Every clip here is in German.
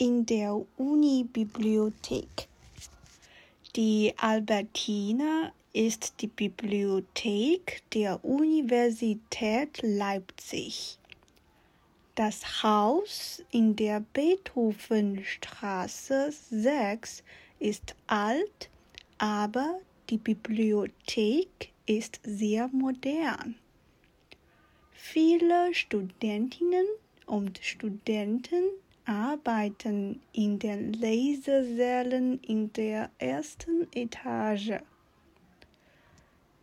in der Unibibliothek. Die Albertina ist die Bibliothek der Universität Leipzig. Das Haus in der Beethovenstraße 6 ist alt, aber die Bibliothek ist sehr modern. Viele Studentinnen und Studenten arbeiten in den Lesesälen in der ersten Etage.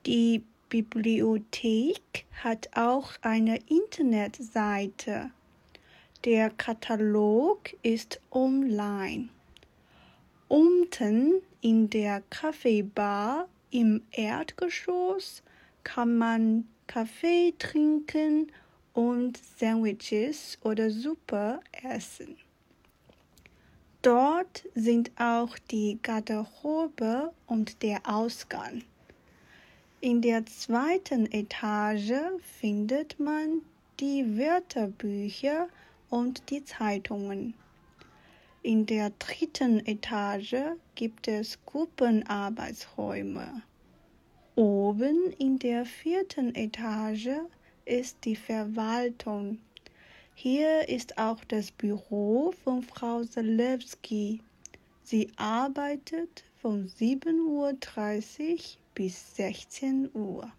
Die Bibliothek hat auch eine Internetseite. Der Katalog ist online. Unten in der Kaffeebar im Erdgeschoss kann man Kaffee trinken und Sandwiches oder Suppe essen. Dort sind auch die Garderobe und der Ausgang. In der zweiten Etage findet man die Wörterbücher und die Zeitungen. In der dritten Etage gibt es Gruppenarbeitsräume. Oben in der vierten Etage ist die Verwaltung. Hier ist auch das Büro von Frau Zalewski. Sie arbeitet von 7.30 Uhr bis 16 Uhr.